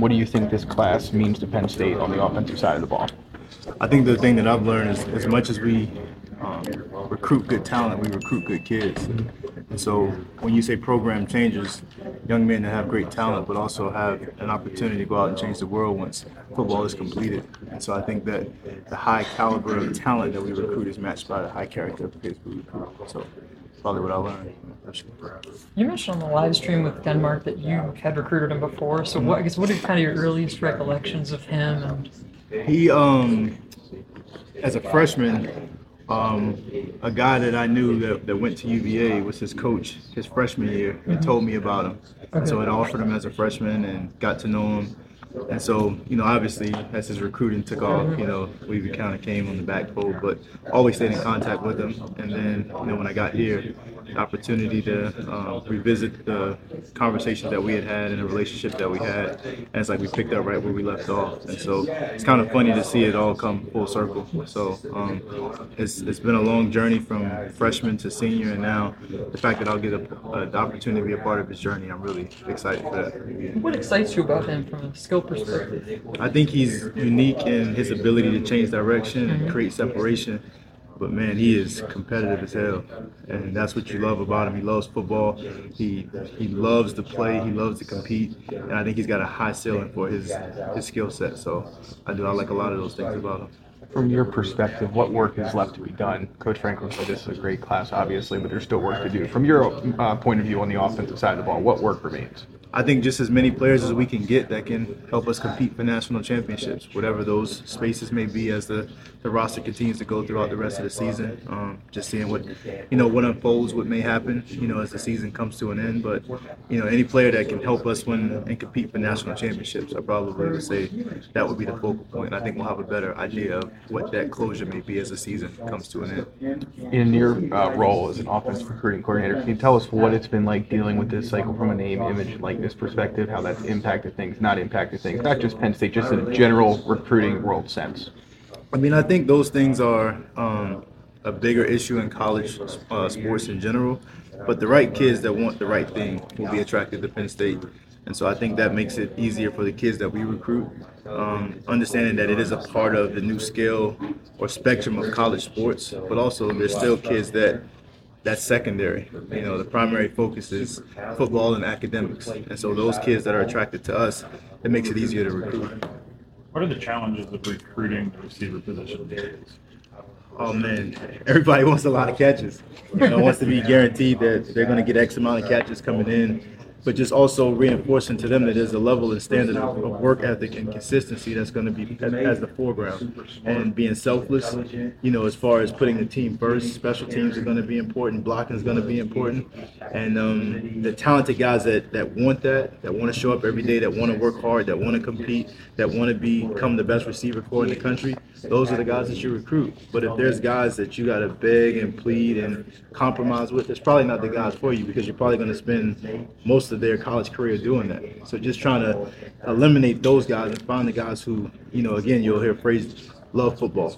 What do you think this class means to Penn State on the offensive side of the ball? I think the thing that I've learned is as much as we um, recruit good talent, we recruit good kids. And so when you say program changes, young men that have great talent but also have an opportunity to go out and change the world once football is completed. And so I think that the high caliber of talent that we recruit is matched by the high character of kids we recruit. So probably what I learned. You mentioned on the live stream with Denmark that you had recruited him before. So what I guess what are kind of your earliest recollections of him and he um as a freshman um, a guy that I knew that, that went to UVA was his coach his freshman year. and mm-hmm. told me about him. Okay. So I offered him as a freshman and got to know him. And so, you know, obviously, as his recruiting took off, you know, we kind of came on the back fold, but always stayed in contact with him. And then, you know, when I got here, the opportunity to uh, revisit the conversations that we had had and the relationship that we had. And it's like we picked up right where we left off. And so it's kind of funny to see it all come full circle. So um, it's, it's been a long journey from freshman to senior. And now the fact that I'll get a, a, the opportunity to be a part of his journey, I'm really excited for that. What excites you about him from a skill perspective? I think he's unique in his ability to change direction and create separation but man, he is competitive as hell, and that's what you love about him. He loves football. He he loves to play. He loves to compete, and I think he's got a high ceiling for his his skill set. So I do. I like a lot of those things about him. From your perspective, what work is left to be done? Coach Franklin said this is a great class, obviously, but there's still work to do. From your uh, point of view on the offensive side of the ball, what work remains? I think just as many players as we can get that can help us compete for national championships, whatever those spaces may be as the, the roster continues to go throughout the rest of the season. Um, just seeing what, you know, what unfolds, what may happen, you know, as the season comes to an end. But, you know, any player that can help us win and compete for national championships, I probably would say that would be the focal point. I think we'll have a better idea of what that closure may be as the season comes to an end. In your uh, role as an offensive recruiting coordinator, can you tell us what it's been like dealing with this cycle from a name, image, like this perspective, how that's impacted things, not impacted things, not just Penn State, just in a general recruiting world sense? I mean, I think those things are um, a bigger issue in college uh, sports in general, but the right kids that want the right thing will be attracted to Penn State. And so I think that makes it easier for the kids that we recruit, um, understanding that it is a part of the new scale or spectrum of college sports, but also there's still kids that that's secondary. You know, the primary focus is football and academics. And so those kids that are attracted to us, it makes it easier to recruit. What are the challenges of recruiting the receiver position? Oh man, everybody wants a lot of catches. You know, wants to be guaranteed that they're going to get X amount of catches coming in but just also reinforcing to them that there's a level and standard of, of work ethic and consistency that's going to be as, as, the foreground. And being selfless you know as far as putting the team first special teams are going to be important blocking is going to be important. And um, the talented guys that, that want that that want to show up every day that want to work hard that want to compete that want to become the best receiver corps in the country those are the guys that you recruit. But if there's guys that you got to beg and plead and compromise with it's probably not the guys for you because you're probably going to spend most of of their college career doing that. So just trying to eliminate those guys and find the guys who, you know, again, you'll hear phrase love football.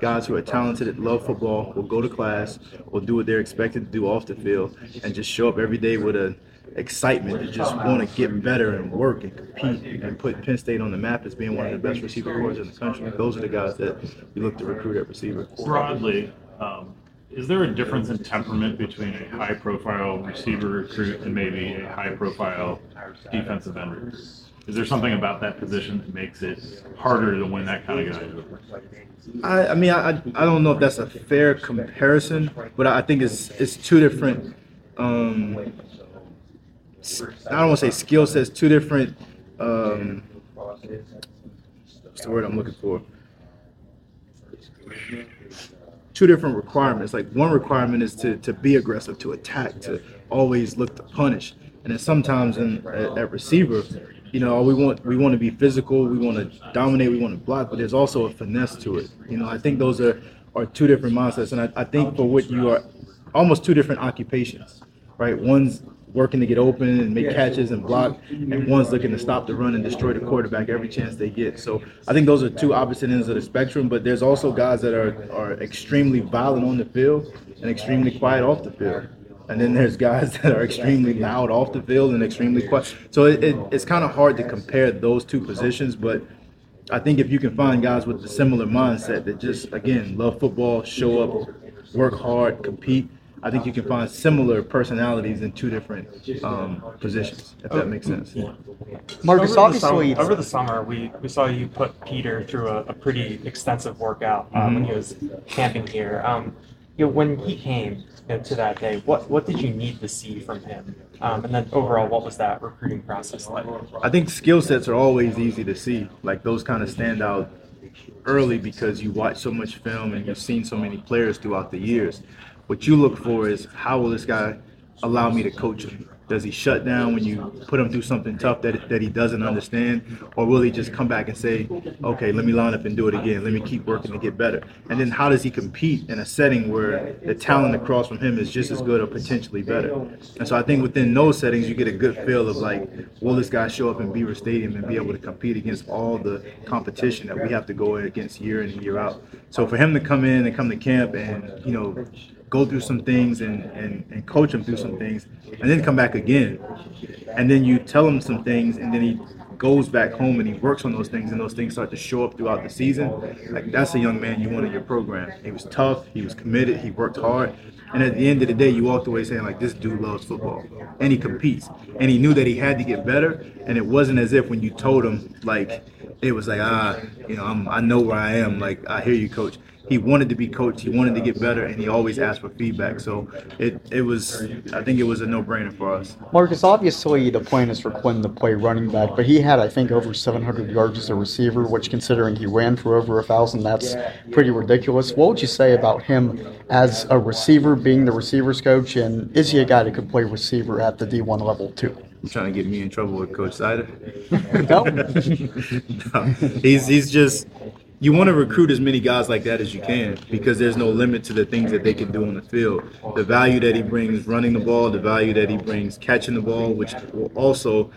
Guys who are talented, love football, will go to class, will do what they're expected to do off the field, and just show up every day with a excitement to just want to get better and work and compete and put Penn State on the map as being one of the best receiver corps in the country. Those are the guys that we look to recruit at receiver. Broadly, um, is there a difference in temperament between a high profile receiver recruit and maybe a high profile defensive end recruit? Is there something about that position that makes it harder to win that kind of guy? I, I mean, I, I don't know if that's a fair comparison, but I think it's it's two different. Um, I don't want to say skill sets, two different. Um, what's the word I'm looking for? Two different requirements. Like one requirement is to, to be aggressive, to attack, to always look to punish. And then sometimes in at, at receiver, you know, we want we want to be physical, we want to dominate, we want to block, but there's also a finesse to it. You know, I think those are are two different mindsets, and I, I think for what you are, almost two different occupations, right? One's working to get open and make catches and block, and one's looking to stop the run and destroy the quarterback every chance they get. So I think those are two opposite ends of the spectrum. But there's also guys that are are extremely violent on the field and extremely quiet off the field. and then there's guys that are extremely loud off the field and extremely quiet. So it, it, it's kind of hard to compare those two positions, but I think if you can find guys with a similar mindset that just again love football, show up, work hard, compete. I think you can find similar personalities in two different um, positions, if that makes sense. Marques, over the, summer, over the summer, we, we saw you put Peter through a, a pretty extensive workout uh, when he was camping here. Um, you know, when he came you know, to that day, what what did you need to see from him? Um, and then overall, what was that recruiting process like? I think skill sets are always easy to see. Like those kind of stand out early because you watch so much film and you've seen so many players throughout the years. What you look for is how will this guy allow me to coach him? Does he shut down when you put him through something tough that, that he doesn't understand? Or will he just come back and say, okay, let me line up and do it again. Let me keep working to get better. And then how does he compete in a setting where the talent across from him is just as good or potentially better? And so I think within those settings, you get a good feel of like, will this guy show up in Beaver Stadium and be able to compete against all the competition that we have to go against year in and year out? So for him to come in and come to camp and, you know, go through some things and, and, and coach him through some things and then come back again. And then you tell him some things and then he goes back home and he works on those things and those things start to show up throughout the season. Like that's a young man you want in your program. He was tough. He was committed. He worked hard. And at the end of the day you walked away saying like this dude loves football. And he competes. And he knew that he had to get better. And it wasn't as if when you told him like it was like ah you know I'm, i know where i am. Like i hear you coach he wanted to be coached. He wanted to get better, and he always asked for feedback. So it, it was, I think it was a no-brainer for us. Marques, obviously the plan is for Quinn to play running back, but he had, I think, over 700 yards as a receiver, which considering he ran for over a thousand, that's pretty ridiculous. What would you say about him as a receiver, being the receivers coach, and is he a guy that could play receiver at the D1 level too? You're trying to get me in trouble with Coach Seider? No. no, he's he's just you want to recruit as many guys like that as you can because there's no limit to the things that they can do on the field. The value that he brings running the ball, the value that he brings catching the ball, which will also,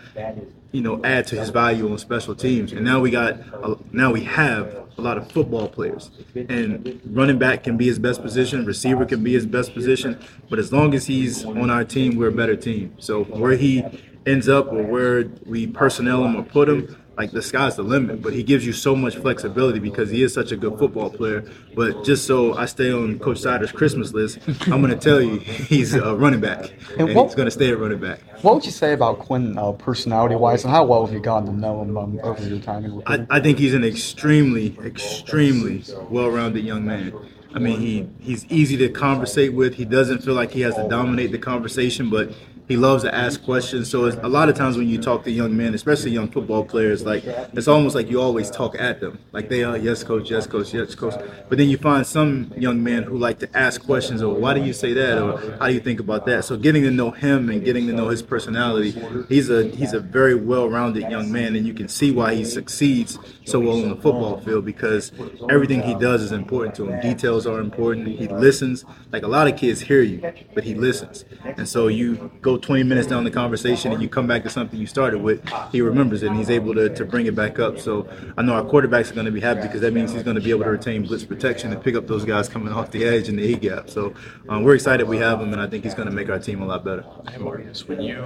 you know, add to his value on special teams. And now we got, now we have a lot of football players. And running back can be his best position, receiver can be his best position, but as long as he's on our team, we're a better team. So where he ends up or where we personnel him or put him, like the sky's the limit. But he gives you so much flexibility because he is such a good football player. But just so I stay on Coach Seider's Christmas list, I'm going to tell you he's a running back, and, and what, he's going to stay a running back. What would you say about Quinn, uh, personality-wise, and how well have you gotten to know him um, over your time I, I think he's an extremely, extremely well-rounded young man. I mean, he he's easy to conversate with. He doesn't feel like he has to dominate the conversation, but he loves to ask questions. So a lot of times when you talk to young men, especially young football players, like it's almost like you always talk at them. Like they are, yes, coach, yes, coach, yes, coach. But then you find some young men who like to ask questions, or why do you say that, or how do you think about that? So getting to know him and getting to know his personality, he's a he's a very well-rounded young man, and you can see why he succeeds so well on the football field because everything he does is important to him. Details are important. He listens. Like a lot of kids hear you, but he listens, and so you go 20 minutes down the conversation and you come back to something you started with, he remembers it and he's able to, to bring it back up. So I know our quarterbacks are going to be happy because that means he's going to be able to retain blitz protection and pick up those guys coming off the edge in the E gap. So um, we're excited we have him and I think he's going to make our team a lot better. Hey, Marques, when you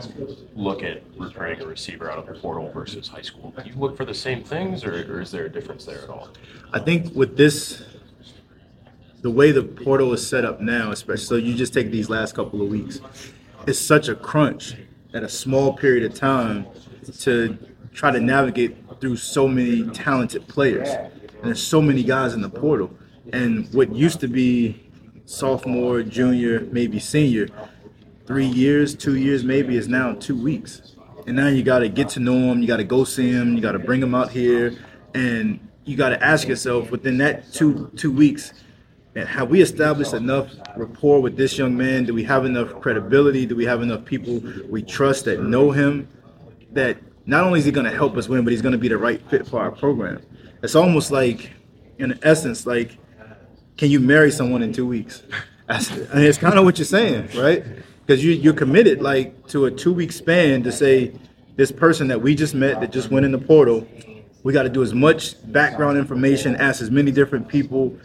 look at recruiting a receiver out of the portal versus high school, do you look for the same things or, or is there a difference there at all? I think with this the way the portal is set up now, especially so you just take these last couple of weeks, it's such a crunch at a small period of time to try to navigate through so many talented players. And there's so many guys in the portal. And what used to be sophomore, junior, maybe senior, three years, two years maybe is now two weeks. And now you got to get to know them, you got to go see them, you got to bring them out here, and you got to ask yourself within that two two weeks, and have we established enough rapport with this young man? Do we have enough credibility? Do we have enough people we trust that know him? That not only is he going to help us win, but he's going to be the right fit for our program. It's almost like, in essence, like, can you marry someone in two weeks? That's, and it's kind of what you're saying, right? Because you, you're committed, like, to a two-week span to say, this person that we just met, that just went in the portal, we got to do as much background information, ask as many different people,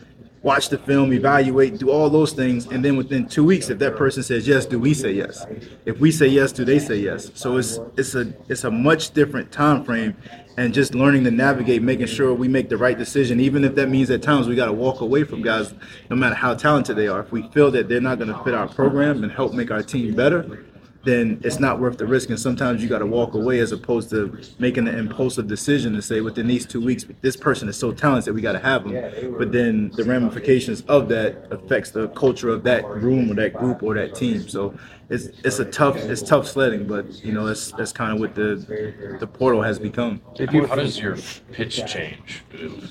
watch the film, evaluate, do all those things, and then within two weeks, if that person says yes, do we say yes? If we say yes, do they say yes? So it's it's a it's a much different time frame, and just learning to navigate, making sure we make the right decision, even if that means at times we got to walk away from guys, no matter how talented they are. If we feel that they're not going to fit our program and help make our team better, then it's not worth the risk. And sometimes you got to walk away as opposed to making an impulsive decision to say within these two weeks, this person is so talented, we got to have them. But then the ramifications of that affects the culture of that room or that group or that team. So it's it's a tough it's tough sledding, but you know that's that's kind of what the the portal has become. How does your pitch change,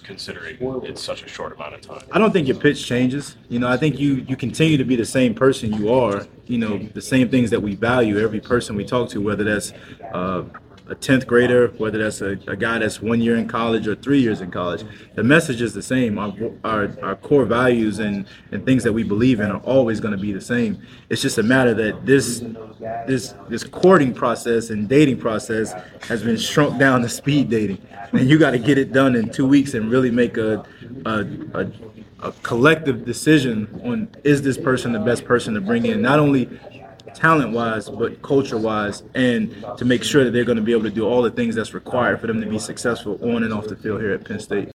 considering it's such a short amount of time? I don't think your pitch changes. You know, I think you you continue to be the same person you are. You know, the same things that we value every person we talk to, whether that's uh, a tenth grader, whether that's a, a guy that's one year in college or three years in college. The message is the same. Our our, our core values and and things that we believe in are always going to be the same. It's just a matter that this this this courting process and dating process has been shrunk down to speed dating, and you got to get it done in two weeks and really make a a, a a collective decision on is this person the best person to bring in, not only talent wise, but culture wise, and to make sure that they're going to be able to do all the things that's required for them to be successful on and off the field here at Penn State.